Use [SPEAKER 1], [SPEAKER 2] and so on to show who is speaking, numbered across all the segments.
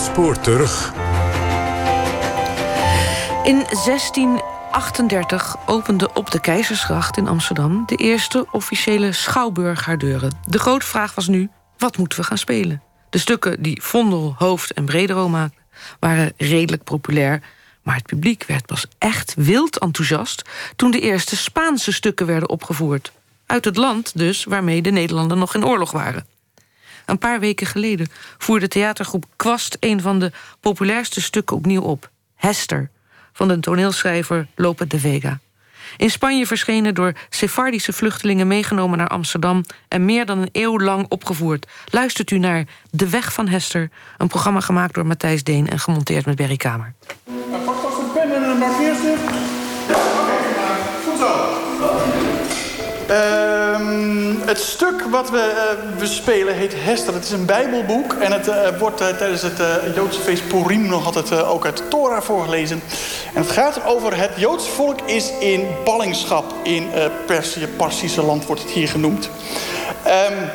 [SPEAKER 1] Spoor terug.
[SPEAKER 2] In 1638 opende op de Keizersgracht in Amsterdam... de eerste officiële schouwburg haar deuren. De grote vraag was nu, wat moeten we gaan spelen? De stukken die Vondel, Hoofd en Bredero maakten... waren redelijk populair... maar het publiek werd pas echt wild enthousiast... toen de eerste Spaanse stukken werden opgevoerd. Uit het land dus waarmee de Nederlanden nog in oorlog waren. Een paar weken geleden voerde theatergroep Kwast... een van de populairste stukken opnieuw op. Hester, van de toneelschrijver Lope de Vega. In Spanje verschenen door Sephardische vluchtelingen meegenomen naar Amsterdam... en meer dan een eeuw lang opgevoerd. Luistert u naar De Weg van Hester... een programma gemaakt door Matthijs Deen en gemonteerd met Berry Kamer.
[SPEAKER 3] Ehm, het stuk wat we, uh, we spelen heet Hester. Het is een bijbelboek en het uh, wordt uh, tijdens het Joodse feest Purim nog altijd ook uit de Torah voorgelezen. En het gaat over het Joodse volk is in ballingschap in Perzië, Parsische land wordt het hier genoemd. Um,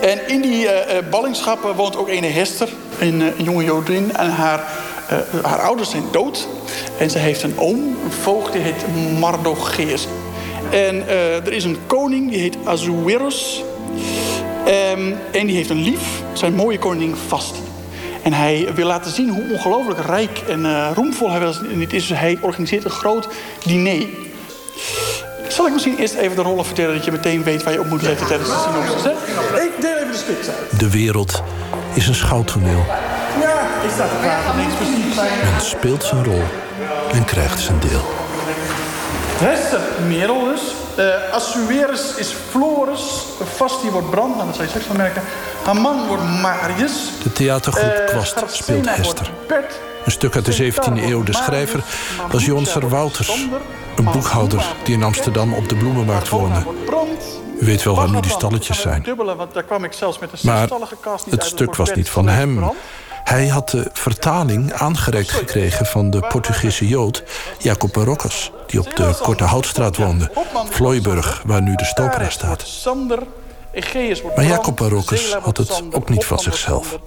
[SPEAKER 3] en in die ballingschappen woont ook een Hester, een, jonge Jodin. En haar, haar ouders zijn dood. En ze heeft een oom, een voogd, die heet Mardocheus. En uh, er is een koning, die heet Azueros. Um, en die heeft een lief, zijn mooie koning Vasti. En hij wil laten zien hoe ongelooflijk rijk en uh, roemvol hij niet is. Dus hij organiseert een groot diner. Zal ik misschien eerst even de rollen vertellen... dat je meteen weet waar je op moet letten tijdens de synopsis. Hè? Ik deel even de script uit.
[SPEAKER 4] De wereld is een schouwtoneel.
[SPEAKER 3] Ja, ik sta te praten. Niks precies.
[SPEAKER 4] Men speelt zijn rol en krijgt zijn deel.
[SPEAKER 3] Hester Merel dus. Uh, Assuerus is Floris. Vasti wordt Brand, nou, dat zou je straks van merken. Haar man wordt Marius.
[SPEAKER 4] De theatergroep uh, Kwast speelt Hester. Een stuk uit de 17e eeuw. De schrijver was Jonser Wouters. Een boekhouder die in Amsterdam op de Bloemenmarkt woonde. U weet wel waar nu die stalletjes zijn. Maar het stuk was niet van hem. Hij had de vertaling aangereikt gekregen van de Portugese Jood Jacob Barocas, die op de Korte Houtstraat woonde, Vlooiburg, waar nu de Stopera staat. Maar Jacob Barocas had het ook niet van zichzelf.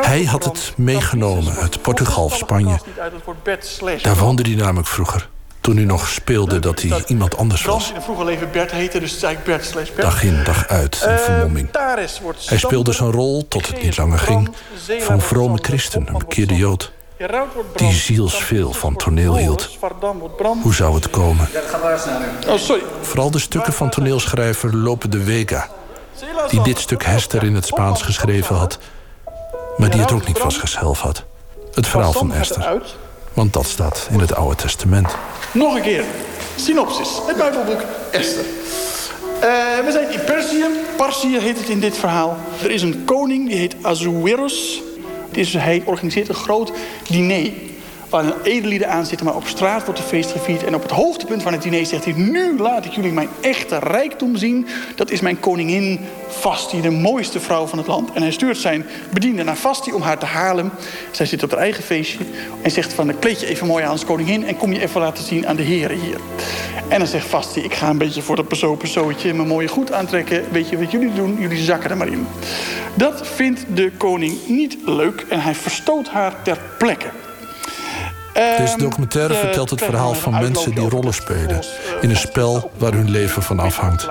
[SPEAKER 4] Hij had het meegenomen uit Portugal of Spanje. Daar woonde hij namelijk vroeger. Toen hij nog speelde dat hij iemand anders was.
[SPEAKER 3] in vroeger leven Bert heette, dus zei ik Bert slash Bert.
[SPEAKER 4] Dag in, dag uit, een vermomming. Hij speelde zijn rol, tot het niet langer ging... van vrome christen, een bekeerde jood. Die zielsveel van toneel hield. Hoe zou het komen?
[SPEAKER 3] Oh, sorry.
[SPEAKER 4] Vooral de stukken van toneelschrijver Lope de Vega... die dit stuk Hester in het Spaans geschreven had... maar die het ook niet van zichzelf had. Het verhaal van Esther. Want dat staat in het Oude Testament.
[SPEAKER 3] Nog een keer. Synopsis. Het Bijbelboek Esther. Uh, we zijn in Perzië. Parsië heet het in dit verhaal. Er is een koning, die heet Azueros. Dus hij organiseert een groot diner waar edellieden aan zitten, maar op straat wordt de feest gevierd. En op het hoogtepunt van het diner zegt hij... nu laat ik jullie mijn echte rijkdom zien. Dat is mijn koningin Vasti, de mooiste vrouw van het land. En hij stuurt zijn bediende naar Vasti om haar te halen. Zij zit op haar eigen feestje en zegt van... kleed je even mooi aan als koningin en kom je even laten zien aan de heren hier. En dan zegt Vasti, ik ga een beetje voor dat persoon mijn mooie goed aantrekken. Weet je wat jullie doen? Jullie zakken er maar in. Dat vindt de koning niet leuk en hij verstoot haar ter plekke.
[SPEAKER 4] Deze documentaire vertelt het verhaal van mensen die rollen spelen... in een spel waar hun leven van afhangt.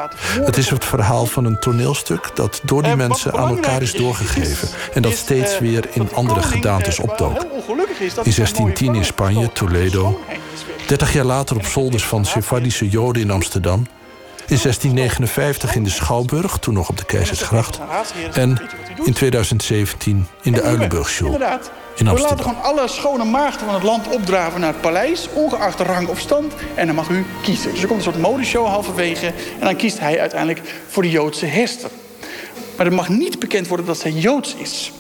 [SPEAKER 4] Het is het verhaal van een toneelstuk dat door die mensen aan elkaar is doorgegeven... en dat steeds weer in andere gedaantes opdook. In 1610 in Spanje, Toledo. 30 jaar later op zolders van Sephardische Joden in Amsterdam... In 1659 in de Schouwburg, toen nog op de Keizersgracht. En in 2017 in de Uilenburgschool in Amsterdam.
[SPEAKER 3] We laten gewoon alle schone maagden van het land opdraven naar het paleis... ongeacht rang of stand, en dan mag u kiezen. Dus er komt een soort modeshow halverwege... en dan kiest hij uiteindelijk voor de Joodse Hester. Maar het mag niet bekend worden dat zij Joods is...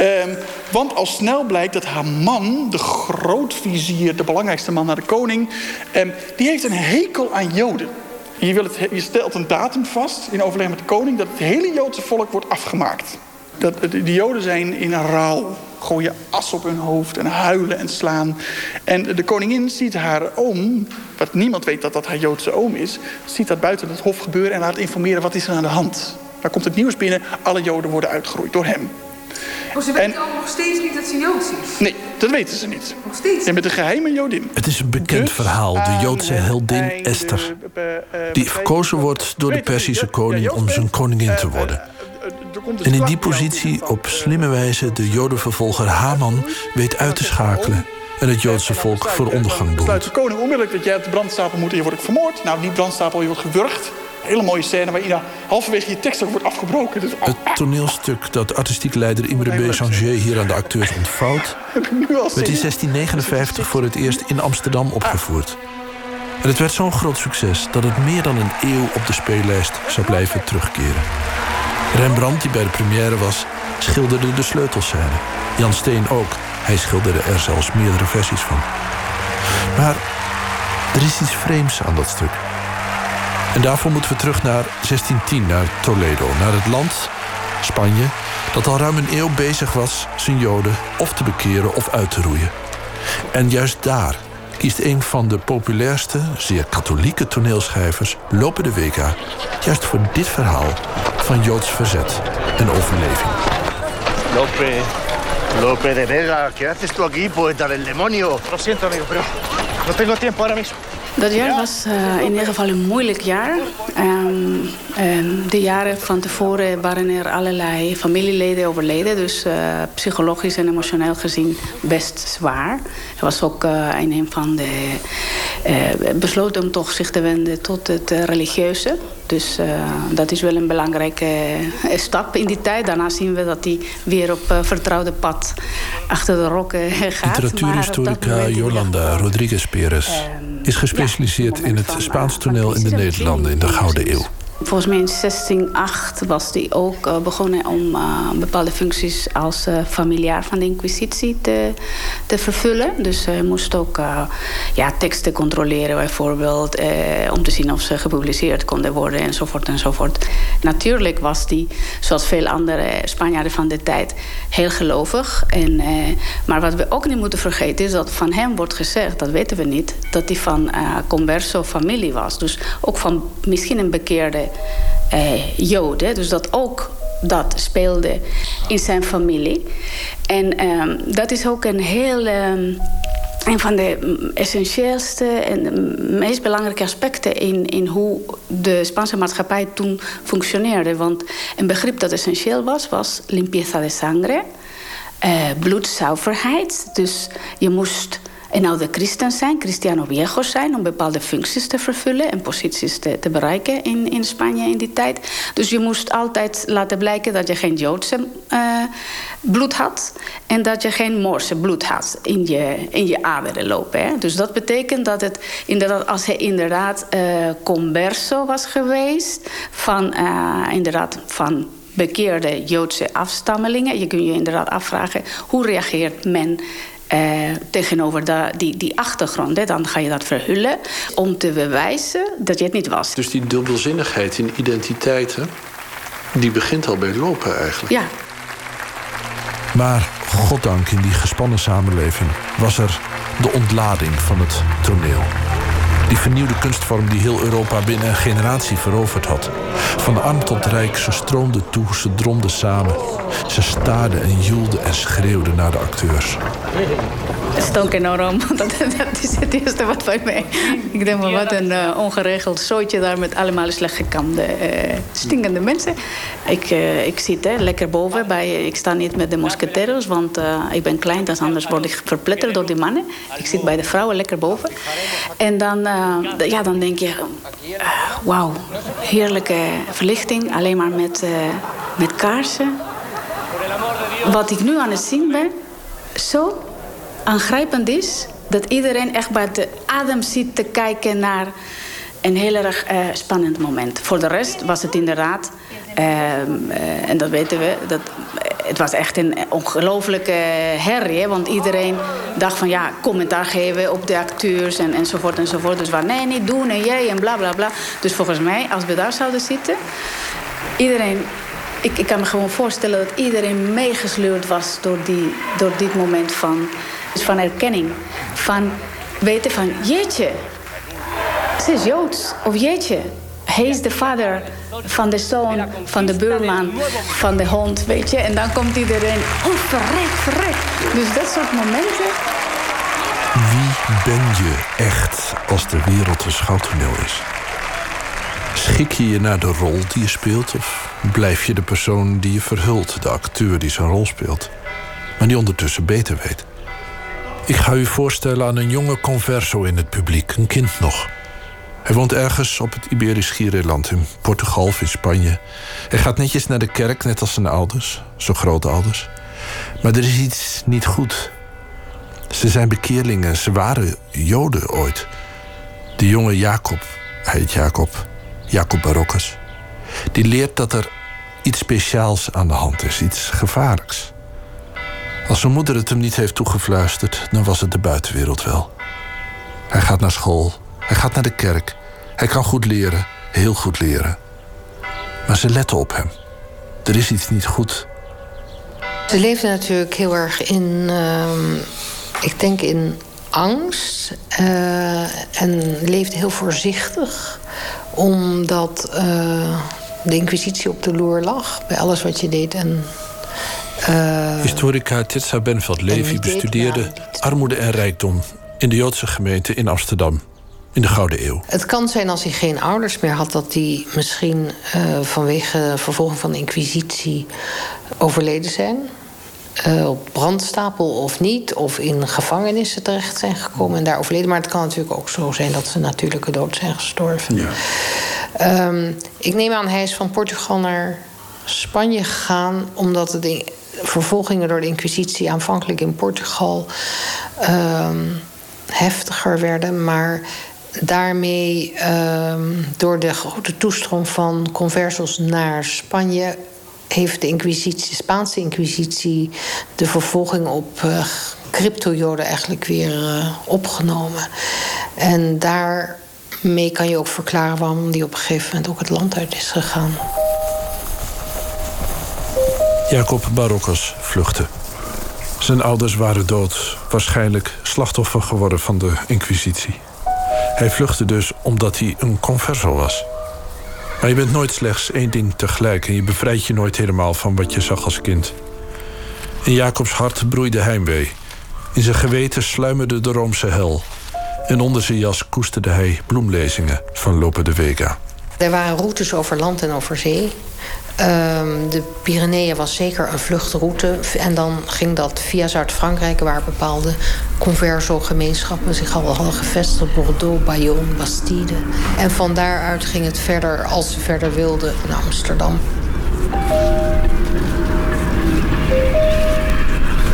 [SPEAKER 3] Um, want al snel blijkt dat haar man, de grootvizier, de belangrijkste man naar de koning, um, die heeft een hekel aan Joden. Je, het, stelt een datum vast in overleg met de koning dat het hele Joodse volk wordt afgemaakt. Dat, de Joden zijn in rouw, gooien as op hun hoofd en huilen en slaan. En de koningin ziet haar oom, wat niemand weet dat dat haar Joodse oom is, ziet dat buiten het hof gebeuren en laat informeren wat is er aan de hand. Daar komt het nieuws binnen, alle Joden worden uitgeroeid door hem.
[SPEAKER 2] Maar ze weten en... nog steeds niet dat ze Joods is?
[SPEAKER 3] Nee, dat weten ze niet.
[SPEAKER 2] Nog steeds?
[SPEAKER 3] En met een geheime Jodin.
[SPEAKER 4] Het is een bekend dus verhaal, de Joodse heldin Esther. Die verkozen wordt door de Persische koning om zijn koningin te worden. En in die positie op slimme wijze de jodenvervolger Haman weet uit te schakelen en het Joodse volk voor ondergang
[SPEAKER 3] besluit de koning onmiddellijk dat jij op de brandstapel moet en je wordt vermoord. Nou, die brandstapel, je wordt gewurgd. Hele mooie scène waar Ina halverwege je tekst ook wordt afgebroken. Dus,
[SPEAKER 4] het toneelstuk dat artistiek leider Imre Béchanger hier aan de acteurs ontvouwt... werd in 1659 voor het eerst in Amsterdam opgevoerd. En het werd zo'n groot succes dat het meer dan een eeuw op de speellijst zou blijven terugkeren. Rembrandt, die bij de première was, schilderde de sleutelscène. Jan Steen ook. Hij schilderde er zelfs meerdere versies van. Maar er is iets vreemds aan dat stuk. En daarvoor moeten we terug naar 1610, naar Toledo, naar het land, Spanje, dat al ruim een eeuw bezig was zijn Joden of te bekeren of uit te roeien. En juist daar kiest een van de populairste, zeer katholieke toneelschrijvers, Lope de Vega, juist voor dit verhaal van Joods verzet en overleving.
[SPEAKER 1] Lope, Lope de Vega, ¿qué haces tú aquí, poeta del demonio?
[SPEAKER 5] Lo siento, amigo, pero no tengo tiempo ahora mismo.
[SPEAKER 6] Dat jaar was uh, in ieder geval een moeilijk jaar. Um, um, de jaren van tevoren waren er allerlei familieleden overleden. Dus uh, psychologisch en emotioneel gezien best zwaar. Hij was ook uh, een van de... besloot om toch zich te wenden tot het religieuze. Dus dat is wel een belangrijke stap in die tijd. Daarna zien we dat hij weer op vertrouwde pad achter de rokken gaat.
[SPEAKER 4] Literatuurhistorica Jolanda Rodriguez Perez ehm, is gespecialiseerd in het Spaans toneel in de Nederlanden in de Gouden Eeuw.
[SPEAKER 6] Volgens mij in 1608 was hij ook uh, begonnen om uh, bepaalde functies als uh, familiaar van de Inquisitie te, te vervullen. Dus hij moest ook ja, teksten controleren, bijvoorbeeld, om te zien of ze gepubliceerd konden worden enzovoort enzovoort. Natuurlijk was hij, zoals veel andere Spanjaarden van de tijd, heel gelovig. En, maar wat we ook niet moeten vergeten is dat van hem wordt gezegd, dat weten we niet, dat hij van converso familie was. Dus ook van misschien een bekeerde eh, Joden. Dus dat ook dat speelde in zijn familie. En ehm, dat is ook een heel. Um, een van de essentieelste en meest belangrijke aspecten in, in hoe de Spaanse maatschappij toen functioneerde. Want een begrip dat essentieel was, was limpieza de sangre, bloedzuiverheid. Dus je moest en oude christen zijn, cristiano viejos zijn... om bepaalde functies te vervullen en posities te, te, bereiken in, in Spanje in die tijd. Dus je moest altijd laten blijken dat je geen Joodse uh, bloed had... en dat je geen Moorse bloed had in je, in je aderen lopen. Hè? Dus dat betekent dat het inderdaad, als hij inderdaad uh, converso was geweest... van, uh, inderdaad, van bekeerde Joodse afstammelingen. Je kunt je inderdaad afvragen hoe reageert men eh, tegenover de, die, die achtergrond. Hè, dan ga je dat verhullen om te bewijzen dat je het niet was.
[SPEAKER 4] Dus die dubbelzinnigheid in identiteiten, die begint al bij lopen eigenlijk.
[SPEAKER 6] Ja.
[SPEAKER 4] Maar goddank in die gespannen samenleving was er de ontlading van het toneel. Die vernieuwde kunstvorm die heel Europa binnen een generatie veroverd had. Van arm tot rijk, ze stroomden toe, ze dromden samen. Ze staarden en joelden en schreeuwden naar de acteurs.
[SPEAKER 6] Het stonk enorm. Dat, dat is het eerste wat bij mij... Ik denk, maar wat een uh, ongeregeld zootje daar... met allemaal slecht gekamde, uh, stinkende mensen. Ik, uh, ik zit hè, lekker boven. Bij, ik sta niet met de mosqueteros, want ik ben klein. Dus anders word ik verpletterd door die mannen. Ik zit bij de vrouwen lekker boven. En dan, ja, dan denk je... Wauw, heerlijke verlichting. Alleen maar met, met kaarsen. Wat ik nu aan het zien ben zo aangrijpend is dat iedereen echt bij de adem zit te kijken naar een heel erg spannend moment. Voor de rest was het inderdaad, uh, en dat weten we, dat, het was echt een ongelofelijke herrie. Want iedereen dacht van ja, commentaar geven op de acteurs en, enzovoort enzovoort. Dus waar nee, niet doen en jij en bla bla bla. Dus volgens mij, als we daar zouden zitten, iedereen ik, ik kan me gewoon voorstellen dat iedereen meegesleurd was door, die, door dit moment van, van erkenning. Van weten van, jeetje, ze is Joods. Of jeetje, hij is de vader van de zoon, van de buurman, van de hond, weet je. En dan komt iedereen, oh verrek, verrek. Dus dat soort momenten.
[SPEAKER 4] Wie ben je echt als de wereld een schouwtoneel is? Schik je je naar de rol die je speelt... of blijf je de persoon die je verhult, de acteur die zijn rol speelt... maar die ondertussen beter weet? Ik ga u voorstellen aan een jonge converso in het publiek, een kind nog... Hij woont ergens op het Iberisch Schiereiland, in Portugal of in Spanje. Hij gaat netjes naar de kerk, net als zijn ouders, zo grote ouders. Maar er is iets niet goed. Ze zijn bekeerlingen, ze waren Joden ooit. De jonge Jacob, hij heet Jacob, Jacob Barokkes... die leert dat er iets speciaals aan de hand is, iets gevaarlijks. Als zijn moeder het hem niet heeft toegefluisterd, dan was het de buitenwereld wel. Hij gaat naar school, hij gaat naar de kerk. Hij kan goed leren, heel goed leren. Maar ze letten op hem. Er is iets niet goed.
[SPEAKER 7] Ze leefde natuurlijk heel erg in, uh, ik denk in angst. Uh, en leefde heel voorzichtig. Omdat uh, de inquisitie op de loer lag bij alles wat je deed. En,
[SPEAKER 4] uh, Historica Titsa Benveld-Levy bestudeerde armoede en rijkdom in de Joodse gemeente in Amsterdam in de Gouden Eeuw?
[SPEAKER 7] Het kan zijn als hij geen ouders meer had, dat hij misschien uh, vanwege vervolging van de Inquisitie overleden zijn. Uh, op brandstapel of niet, of in gevangenissen terecht zijn gekomen en daar overleden. Maar het kan natuurlijk ook zo zijn dat ze natuurlijke dood zijn gestorven. Ja. Um, ik neem aan, hij is van Portugal naar Spanje gegaan omdat de vervolgingen door de Inquisitie aanvankelijk in Portugal um, heftiger werden. Maar daarmee, ehm, door de grote toestroom van conversos naar Spanje, heeft de, inquisitie, Spaanse Inquisitie de vervolging op uh, crypto-joden eigenlijk weer uh, opgenomen. En daarmee kan je ook verklaren waarom die op een gegeven moment ook het land uit is gegaan.
[SPEAKER 4] Jacob Barokkos vluchtte. Zijn ouders waren dood, waarschijnlijk slachtoffer geworden van de Inquisitie. Hij vluchtte dus omdat hij een converso was. Maar je bent nooit slechts één ding tegelijk en je bevrijdt je nooit helemaal van wat je zag als kind. In Jacobs hart broeide heimwee. In zijn geweten sluimerde de Roomse hel. En onder zijn jas koesterde hij bloemlezingen van Lope de Vega.
[SPEAKER 7] Er waren routes over land en over zee. Um, de Pyreneeën was zeker een vluchtroute. En dan ging dat via Zuid-Frankrijk, waar bepaalde converso-gemeenschappen zich al hadden gevestigd: Bordeaux, Bayonne, Bastide. En van daaruit ging het verder, als ze verder wilden, naar Amsterdam.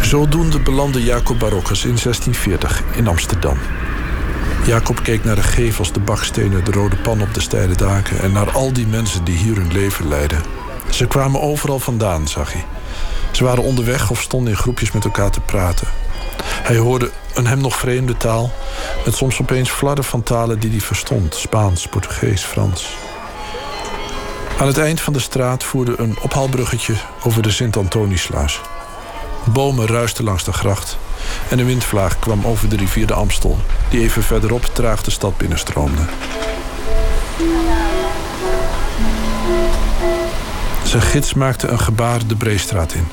[SPEAKER 4] Zodoende belandde Jacob Barokkes in 1640 in Amsterdam. Jacob keek naar de gevels, de bakstenen, de rode pan op de steile daken... en naar al die mensen die hier hun leven leiden. Ze kwamen overal vandaan, zag hij. Ze waren onderweg of stonden in groepjes met elkaar te praten. Hij hoorde een hem nog vreemde taal... met soms opeens fladder van talen die hij verstond. Spaans, Portugees, Frans. Aan het eind van de straat voerde een ophaalbruggetje over de Sint-Antoniesluis. Bomen ruisten langs de gracht... en een windvlaag kwam over de rivier de Amstel... die even verderop traag de stad binnenstroomde. Zijn gids maakte een gebaar de Breestraat in.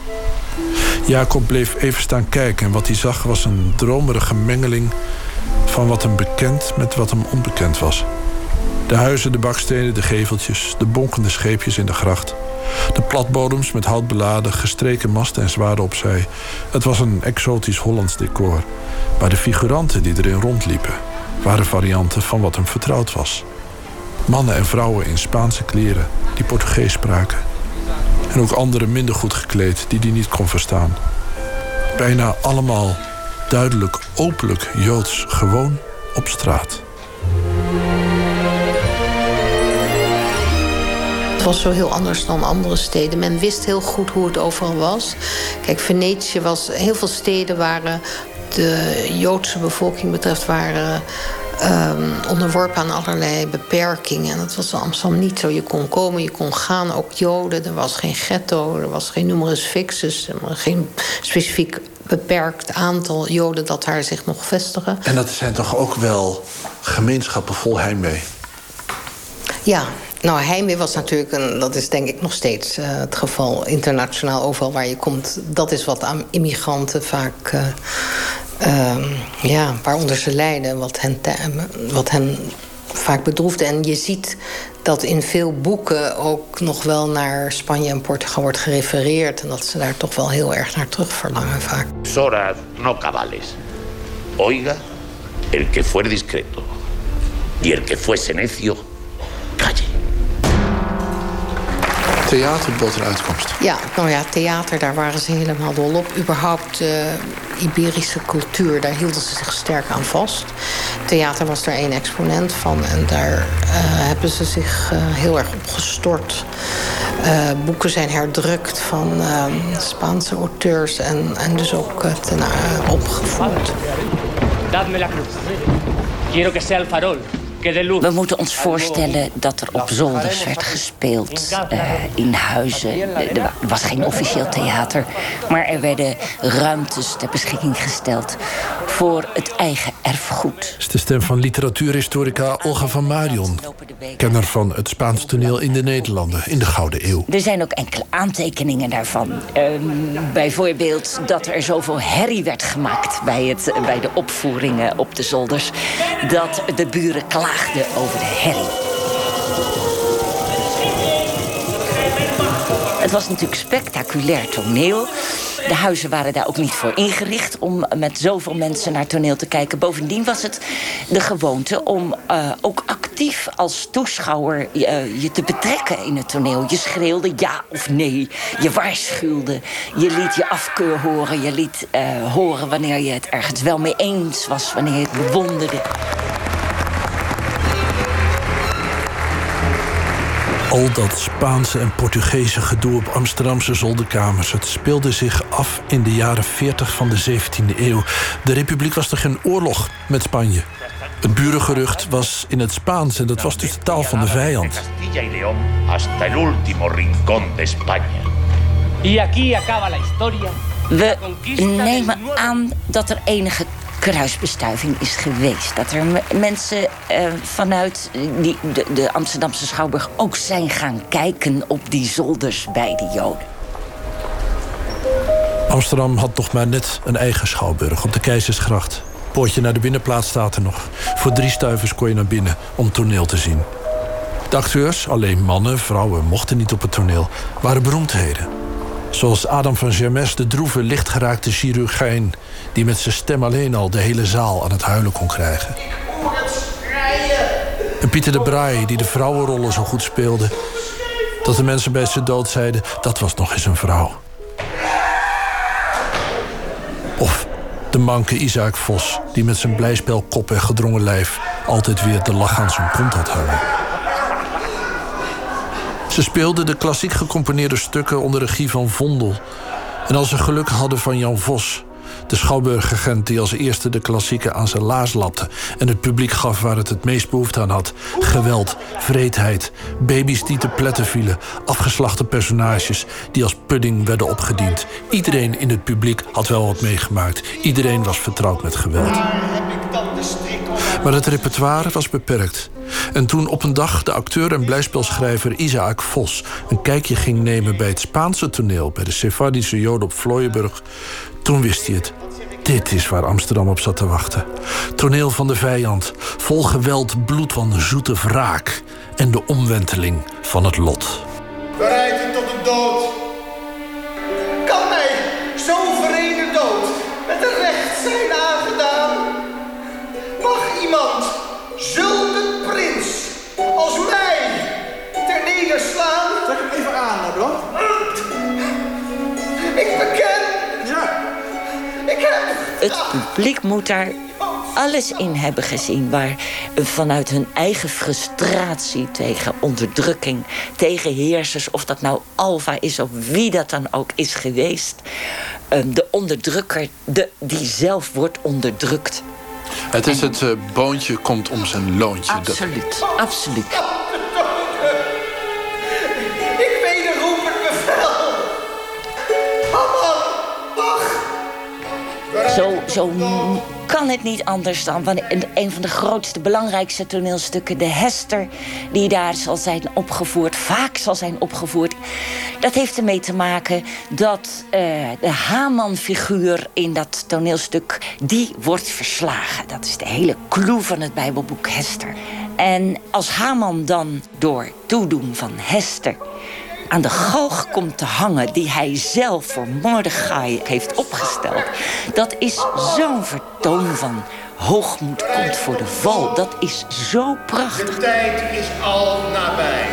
[SPEAKER 4] Jacob bleef even staan kijken en wat hij zag was een dromerige mengeling van wat hem bekend met wat hem onbekend was. De huizen, de bakstenen, de geveltjes, de bonkende scheepjes in de gracht. De platbodems met hout beladen, gestreken masten en zwaarden opzij. Het was een exotisch Hollands decor. Maar de figuranten die erin rondliepen... waren varianten van wat hem vertrouwd was. Mannen en vrouwen in Spaanse kleren die Portugees spraken. En ook anderen minder goed gekleed die hij niet kon verstaan. Bijna allemaal duidelijk openlijk Joods gewoon op straat.
[SPEAKER 7] Het was zo heel anders dan andere steden. Men wist heel goed hoe het overal was. Kijk, Venetië was... Heel veel steden waren de Joodse bevolking betreft... waren um, onderworpen aan allerlei beperkingen. En dat was in Amsterdam niet zo. Je kon komen, je kon gaan, ook Joden. Er was geen ghetto, er was geen numerus fixus. Geen specifiek beperkt aantal Joden dat daar zich nog vestigen.
[SPEAKER 4] En dat zijn toch ook wel gemeenschappen vol heimwee?
[SPEAKER 7] Ja, Nou, heimwee was natuurlijk, een, dat is denk ik nog steeds uh, het geval internationaal, overal waar je komt. Dat is wat aan immigranten vaak, uh, uh, ja, waaronder ze lijden, wat hen, wat hen vaak bedroeft. En je ziet dat in veel boeken ook nog wel naar Spanje en Portugal wordt gerefereerd. En dat ze daar toch wel heel erg naar terug verlangen vaak.
[SPEAKER 8] Soras no cabales. Oiga, el que fuere discreto. Y el que fuese necio,
[SPEAKER 4] theater bood een uitkomst.
[SPEAKER 7] Ja, nou ja, theater, daar waren ze helemaal dol op. Überhaupt de uh, Iberische cultuur, daar hielden ze zich sterk aan vast. Theater was daar één exponent van en daar uh, hebben ze zich uh, heel erg op gestort. Uh, boeken zijn herdrukt van Spaanse auteurs en, en dus ook ten, opgevoerd.
[SPEAKER 9] Dadme la cruz. Quiero que sea el farol.
[SPEAKER 10] We moeten ons voorstellen dat er op zolders werd gespeeld. Uh, in huizen. Er was geen officieel theater. Maar er werden ruimtes ter beschikking gesteld voor het eigen erfgoed.
[SPEAKER 4] is de stem van literatuurhistorica Olga van Marion. Kenner van het Spaans toneel in de Nederlanden in de Gouden Eeuw.
[SPEAKER 10] Er zijn ook enkele aantekeningen daarvan. Uh, bijvoorbeeld dat er zoveel herrie werd gemaakt bij, het, bij de opvoeringen op de zolders. Dat de buren over de herrie. Het was natuurlijk spectaculair toneel. De huizen waren daar ook niet voor ingericht om met zoveel mensen naar toneel te kijken. Bovendien was het de gewoonte om uh, ook actief als toeschouwer uh, je te betrekken in het toneel. Je schreeuwde ja of nee. Je waarschuwde. Je liet je afkeur horen. Je liet uh, horen wanneer je het ergens wel mee eens was. Wanneer je het bewonderde.
[SPEAKER 4] Al dat Spaanse en Portugese gedoe op Amsterdamse zolderkamers... het speelde zich af in de jaren 40 van de 17e eeuw. De republiek was er geen oorlog met Spanje. Het burengerucht was in het Spaans en dat was dus de taal van de vijand.
[SPEAKER 10] We nemen aan dat er enige kruisbestuiving is geweest. Dat er mensen uh, vanuit die, de, de Amsterdamse Schouwburg ook zijn gaan kijken op die zolders bij de Joden.
[SPEAKER 4] Amsterdam had nog maar net een eigen schouwburg op de Keizersgracht. Poortje naar de binnenplaats staat er nog. Voor drie stuivers kon je naar binnen om toneel te zien. De acteurs, alleen mannen, vrouwen, mochten niet op het toneel, waren beroemdheden. Zoals Adam van Germes, de droeve, lichtgeraakte chirurgijn... die met zijn stem alleen al de hele zaal aan het huilen kon krijgen. En Pieter de Braai, die de vrouwenrollen zo goed speelde... dat de mensen bij zijn dood zeiden, dat was nog eens een vrouw. Of de manke Isaac Vos, die met zijn blijspelkop en gedrongen lijf... altijd weer de lach aan zijn kont had hangen. Ze speelden de klassiek gecomponeerde stukken onder regie van Vondel. En als ze geluk hadden van Jan Vos, de schouwburgagent die als eerste de klassieken aan zijn laars lapte en het publiek gaf waar het het meest behoefte aan had. Geweld, vreedheid, baby's die te pletten vielen, afgeslachte personages die als pudding werden opgediend. Iedereen in het publiek had wel wat meegemaakt. Iedereen was vertrouwd met geweld. Maar het repertoire was beperkt. En toen op een dag de acteur en blijspelschrijver Isaac Vos een kijkje ging nemen bij het Spaanse toneel bij de Sephardische Joden op Vlooienburg, toen wist hij het. Dit is waar Amsterdam op zat te wachten. Toneel van de vijand, vol geweld, bloed van zoete wraak en de omwenteling van het lot.
[SPEAKER 10] Het publiek moet daar alles in hebben gezien waar vanuit hun eigen frustratie tegen onderdrukking, tegen heersers, of dat nou Alfa is of wie dat dan ook is geweest, ehm, de onderdrukker de, die zelf wordt onderdrukt.
[SPEAKER 4] Het is het uh, boontje komt om zijn loontje.
[SPEAKER 10] Absoluut, absoluut. Zo, zo kan het niet anders dan een van de grootste, belangrijkste toneelstukken, de Hester, die daar zal zijn opgevoerd, vaak zal zijn opgevoerd. Dat heeft ermee te maken dat uh, de Haman-figuur in dat toneelstuk, die wordt verslagen. Dat is de hele clue van het Bijbelboek Hester. En als Haman dan door toedoen van Hester aan de galg komt te hangen... die hij zelf voor Mordechai heeft opgesteld... dat is zo'n vertoon van hoogmoed komt voor de val. Dat is zo prachtig.
[SPEAKER 11] De tijd is al nabij.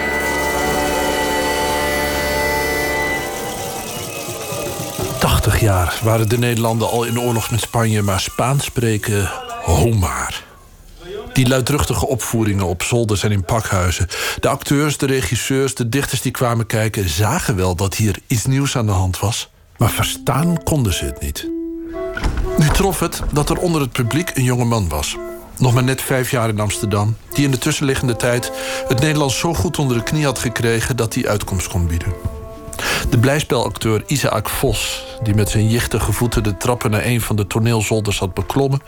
[SPEAKER 4] Tachtig jaar waren de Nederlanden al in oorlog met Spanje... maar Spaans spreken, homaar. Die luidruchtige opvoeringen op zolders en in pakhuizen. De acteurs, de regisseurs, de dichters die kwamen kijken... zagen wel dat hier iets nieuws aan de hand was. Maar verstaan konden ze het niet. Nu trof het dat er onder het publiek een jonge man was. Nog maar net vijf jaar in Amsterdam. Die in de tussenliggende tijd het Nederlands zo goed onder de knie had gekregen... dat hij uitkomst kon bieden. De blijspelacteur Isaac Vos, die met zijn jichtige voeten de trappen naar een van de toneelzolders had beklommen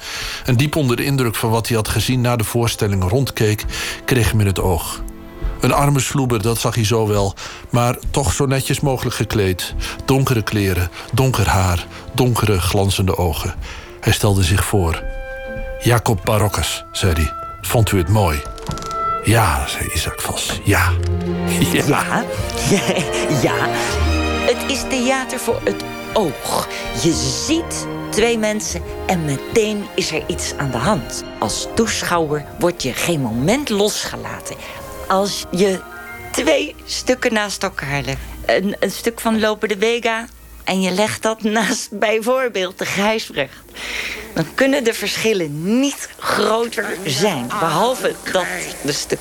[SPEAKER 4] en diep onder de indruk van wat hij had gezien na de voorstelling rondkeek, kreeg hem in het oog. Een arme sloeber, dat zag hij zo wel, maar toch zo netjes mogelijk gekleed. Donkere kleren, donker haar, donkere glanzende ogen. Hij stelde zich voor. Jacob Barokkes, zei hij. Vond u het mooi? Ja, zei Isaac Vos. Ja.
[SPEAKER 10] Ja. Ja. Het is theater voor het oog. Je ziet twee mensen en meteen is er iets aan de hand. Als toeschouwer word je geen moment losgelaten. Als je twee stukken naast elkaar legt. Een, een stuk van Lopen de Vega en je legt dat naast bijvoorbeeld de Gijsbrecht... dan kunnen de verschillen niet groter zijn. Behalve dat de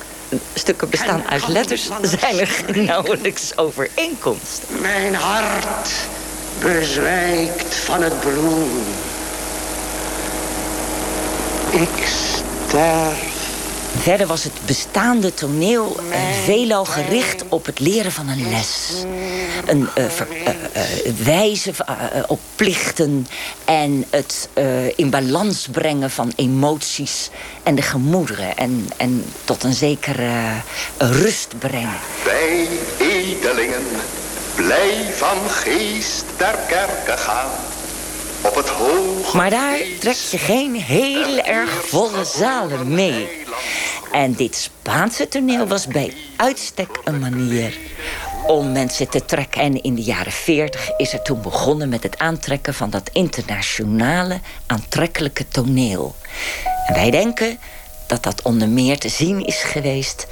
[SPEAKER 10] stukken bestaan uit letters... zijn er nauwelijks overeenkomsten.
[SPEAKER 8] Mijn hart bezwijkt van het bloed. Ik sterf
[SPEAKER 10] Verder was het bestaande toneel uh, veelal gericht op het leren van een les. Een uh, ver, uh, wijze op plichten en het in balans brengen van emoties en de gemoederen. En, en tot een zekere rust brengen.
[SPEAKER 8] Wij edelingen, blij van geest ter kerke gaan. Op het hoog.
[SPEAKER 10] Maar daar trek je geen heel erg volle zalen mee. En dit Spaanse toneel was bij uitstek een manier om mensen te trekken. En in de jaren 40 is er toen begonnen met het aantrekken van dat internationale aantrekkelijke toneel. En wij denken dat dat onder meer te zien is geweest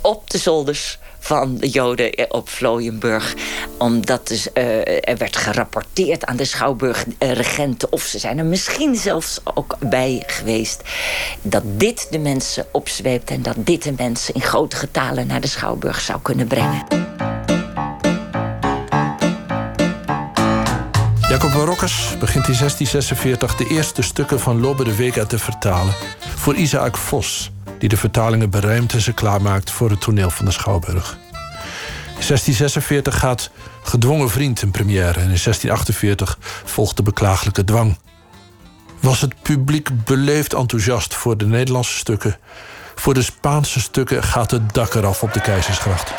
[SPEAKER 10] op de zolders van de Joden op Vlooienburg. Omdat dus, uh, er werd gerapporteerd aan de Schouwburg-regenten... of ze zijn er misschien zelfs ook bij geweest... dat dit de mensen opzweept... en dat dit de mensen in grote getalen naar de Schouwburg zou kunnen brengen.
[SPEAKER 4] Jacob Barokkes begint in 1646 de eerste stukken van Lobe de Vega te vertalen... voor Isaac Vos die de vertalingen beruimt en ze klaarmaakt voor het toneel van de Schouwburg. In 1646 gaat Gedwongen Vriend in première en in 1648 volgt de beklagelijke dwang. Was het publiek beleefd enthousiast voor de Nederlandse stukken? Voor de Spaanse stukken gaat het dak eraf op de Keizersgracht.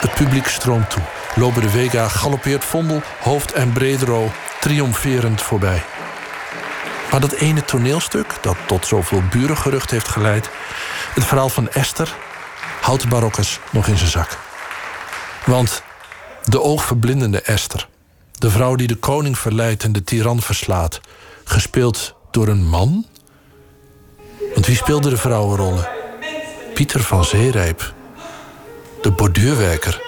[SPEAKER 4] Het publiek stroomt toe. Lopen de Vega galoppeert Vondel, Hoofd en Bredero triomferend voorbij. Maar dat ene toneelstuk, dat tot zoveel burengerucht heeft geleid... het verhaal van Esther, houdt de barokkes nog in zijn zak. Want de oogverblindende Esther... de vrouw die de koning verleidt en de tiran verslaat... gespeeld door een man? Want wie speelde de vrouwenrollen? Pieter van Zeerijp. De borduurwerker.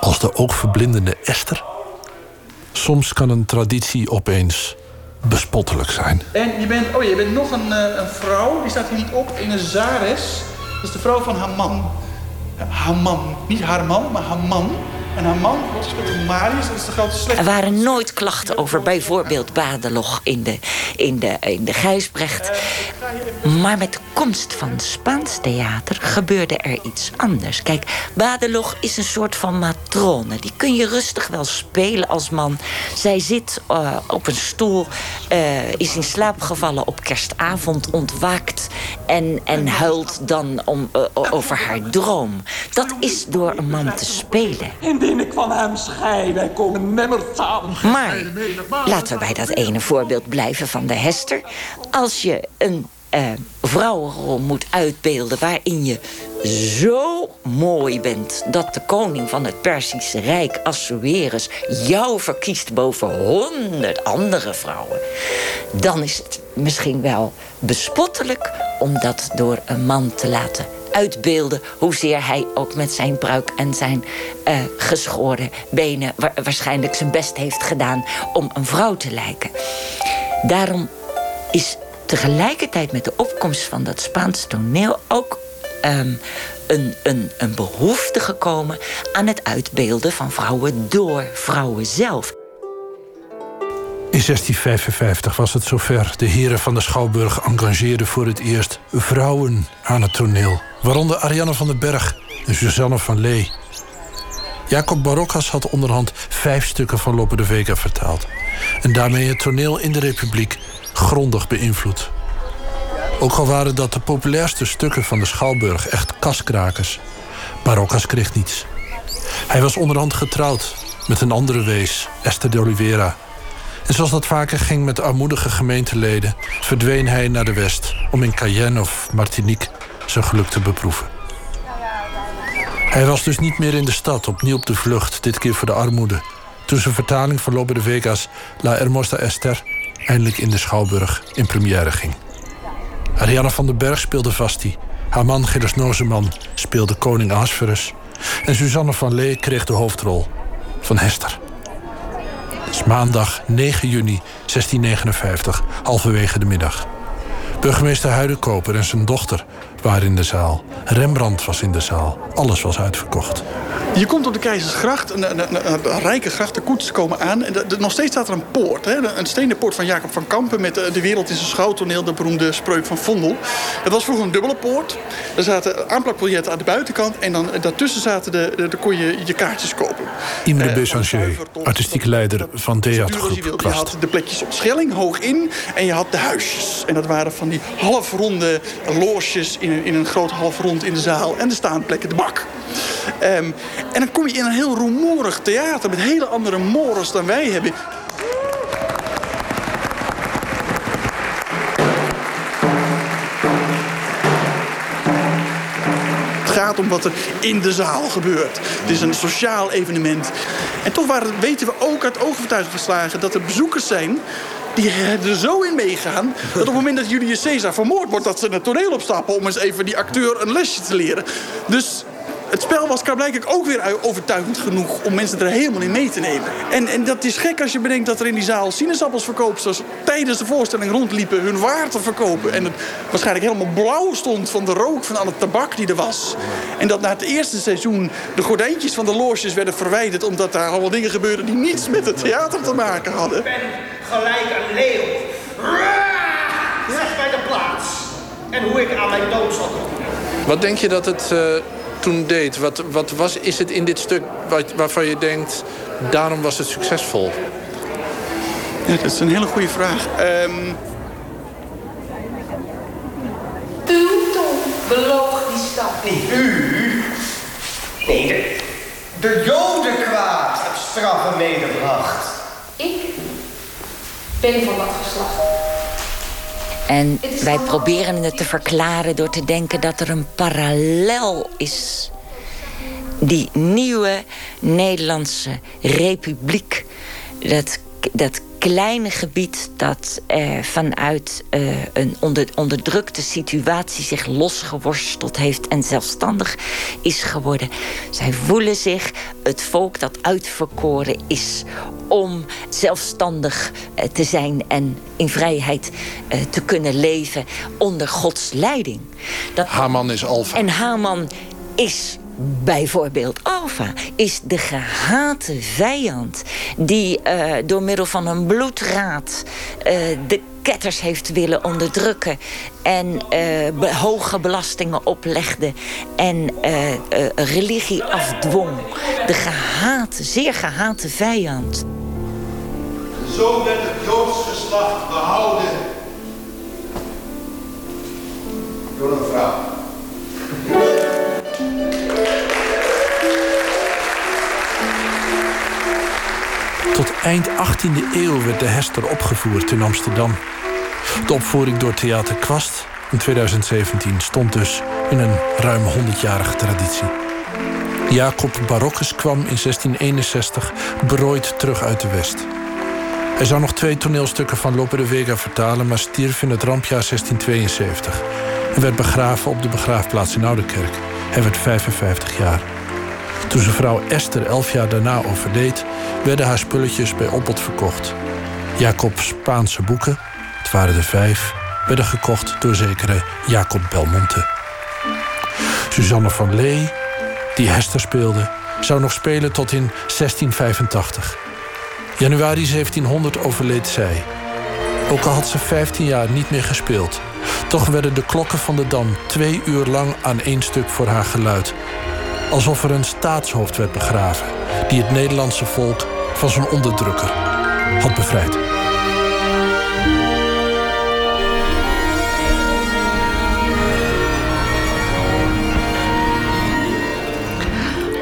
[SPEAKER 4] Als de oogverblindende Esther? Soms kan een traditie opeens bespottelijk zijn.
[SPEAKER 3] En je bent, oh, je bent nog een, uh, een vrouw, die staat hier niet op, een Zares. Dat is de vrouw van Haman. Haman, niet haar man, maar Haman. En haar man wordt gespeeld door Marius, dat is de grote slechte.
[SPEAKER 10] Er waren nooit klachten over bijvoorbeeld Badelog in de, in de, in de Gijsbrecht. Maar met de komst van Spaans theater gebeurde er iets anders. Kijk, Badelog is een soort van matrone. Die kun je rustig wel spelen als man. Zij zit uh, op een stoel, uh, is in slaap gevallen op kerstavond, ontwaakt en, en huilt dan om, uh, over haar droom. Dat is door een man te spelen.
[SPEAKER 12] Ik van hem schei, wij komen nimmer samen.
[SPEAKER 10] Maar laten we bij dat ene voorbeeld blijven van de Hester. Als je een uh, vrouwenrol moet uitbeelden waarin je zo mooi bent dat de koning van het Perzische Rijk, Assuerus, jou verkiest boven honderd andere vrouwen, dan is het misschien wel bespottelijk om dat door een man te laten uitbeelden hoezeer hij ook met zijn pruik en zijn uh, geschoren benen wa waarschijnlijk zijn best heeft gedaan om een vrouw te lijken. Daarom is tegelijkertijd met de opkomst van dat Spaans toneel ook um, een, een, een behoefte gekomen aan het uitbeelden van vrouwen door vrouwen zelf.
[SPEAKER 4] In 1655 was het zover. De heren van de Schouwburg engageerden voor het eerst vrouwen aan het toneel. Waaronder Ariane van den Berg en Suzanne van Lee. Jacob Barocas had onderhand vijf stukken van Lope de Vega vertaald. En daarmee het toneel in de Republiek grondig beïnvloed. Ook al waren dat de populairste stukken van de Schouwburg echt kaskrakers. Barocas kreeg niets. Hij was onderhand getrouwd met een andere wees, Esther de Oliveira. En zoals dat vaker ging met armoedige gemeenteleden... verdween hij naar de west om in Cayenne of Martinique zijn geluk te beproeven. Hij was dus niet meer in de stad, opnieuw op de vlucht, dit keer voor de armoede. Toen zijn vertaling van Lope de Vegas La Hermosa Esther eindelijk in de Schouwburg in première ging. Ariana van den Berg speelde Vasti. Haar man Gilles Nozeman speelde koning Asverus. En Suzanne van Lee kreeg de hoofdrol van Hester. Het is maandag 9 juni 1659, halverwege de middag. Burgemeester Huidenkoper en zijn dochter waren in de zaal. Rembrandt was in de zaal. Alles was uitverkocht.
[SPEAKER 3] Je komt op de Keizersgracht, een, een, een, een rijke gracht, de koetsen komen aan. En de, nog steeds staat er een poort, hè? een stenen poort van Jacob van Kampen... met de, de wereld in zijn schouwtoneel, de beroemde spreuk van Vondel. Het was vroeger een dubbele poort. Er zaten aanplakbiljetten aan de buitenkant... en dan daartussen zaten de, de, de kon je je kaartjes kopen.
[SPEAKER 4] Imre Besanger, artistieke leider van theatergroep
[SPEAKER 3] Je had de plekjes op Schelling, hoog in, en je had de huisjes. En dat waren van die halfronde loges in, in een groot halfrond in de zaal... en de staanplekken, de bak. Um, en dan kom je in een heel rumoerig theater met hele andere mores dan wij hebben. Het gaat om wat er in de zaal gebeurt. Het is een sociaal evenement. En toch weten we ook uit oogvertuiging geslagen dat er bezoekers zijn die er zo in meegaan... dat op het moment dat Julius Caesar vermoord wordt... dat ze het toneel opstappen om eens even die acteur een lesje te leren. Dus het spel was blijkbaar ook weer overtuigend genoeg om mensen er helemaal in mee te nemen. En, en dat is gek als je bedenkt dat er in die zaal sinaasappelsverkoopsters tijdens de voorstelling rondliepen hun waar verkopen. En het waarschijnlijk helemaal blauw stond van de rook van alle tabak die er was. En dat na het eerste seizoen de gordijntjes van de loges werden verwijderd omdat daar allemaal dingen gebeurden die niets met het theater te maken hadden.
[SPEAKER 11] Gelijk een leeuw. Zeg bij de plaats. En hoe ik aan mijn dood zal komen.
[SPEAKER 4] Wat denk je dat het uh, toen deed? Wat, wat was, is het in dit stuk wat, waarvan je denkt... daarom was het succesvol?
[SPEAKER 3] Ja, dat is een hele goede vraag. Um...
[SPEAKER 11] U, Tom, beloog die stad. Niet u. Nee, de, de joden kwaad straffen medebracht.
[SPEAKER 6] Ben van dat geslacht.
[SPEAKER 10] En wij proberen het te verklaren door te denken dat er een parallel is. Die nieuwe Nederlandse republiek. Dat, dat kleine gebied dat eh, vanuit eh, een onder, onderdrukte situatie zich losgeworsteld heeft en zelfstandig is geworden. Zij voelen zich het volk dat uitverkoren is om zelfstandig eh, te zijn en in vrijheid eh, te kunnen leven onder Gods leiding.
[SPEAKER 4] Dat, Haman is alfa.
[SPEAKER 10] En Haman is Bijvoorbeeld Alfa is de gehate vijand die uh, door middel van een bloedraad uh, de ketters heeft willen onderdrukken en uh, hoge belastingen oplegde en religie afdwong. De gehate, zeer gehate vijand.
[SPEAKER 13] Zo werd het Joods geslacht behouden door een vrouw.
[SPEAKER 4] Tot eind 18e eeuw werd de Hester opgevoerd in Amsterdam. De opvoering door Theater Kwast in 2017 stond dus in een ruim 100-jarige traditie. Jacob Barokkes kwam in 1661 berooid terug uit de West. Hij zou nog twee toneelstukken van Lope de Vega vertalen, maar stierf in het rampjaar 1672 en werd begraven op de begraafplaats in Oudekerk. Hij werd 55 jaar. Toen zijn vrouw Esther elf jaar daarna overleed, werden haar spulletjes bij Opbod verkocht. Jacob's Spaanse boeken, het waren er vijf, werden gekocht door zekere Jacob Belmonte. Suzanne van Lee, die Hester speelde, zou nog spelen tot in 1685. Januari 1700 overleed zij. Ook al had ze 15 jaar niet meer gespeeld. Toch werden de klokken van de Dam twee uur lang aan één stuk voor haar geluid. Alsof er een staatshoofd werd begraven die het Nederlandse volk van zijn onderdrukker had bevrijd.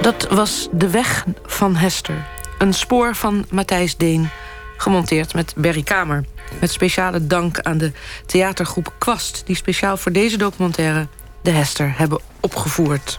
[SPEAKER 2] Dat was De Weg van Hester. Een spoor van Matthijs Deen, gemonteerd met Berry Kamer. Met speciale dank aan de theatergroep Kwast... die speciaal voor deze documentaire De Hester hebben opgevoerd.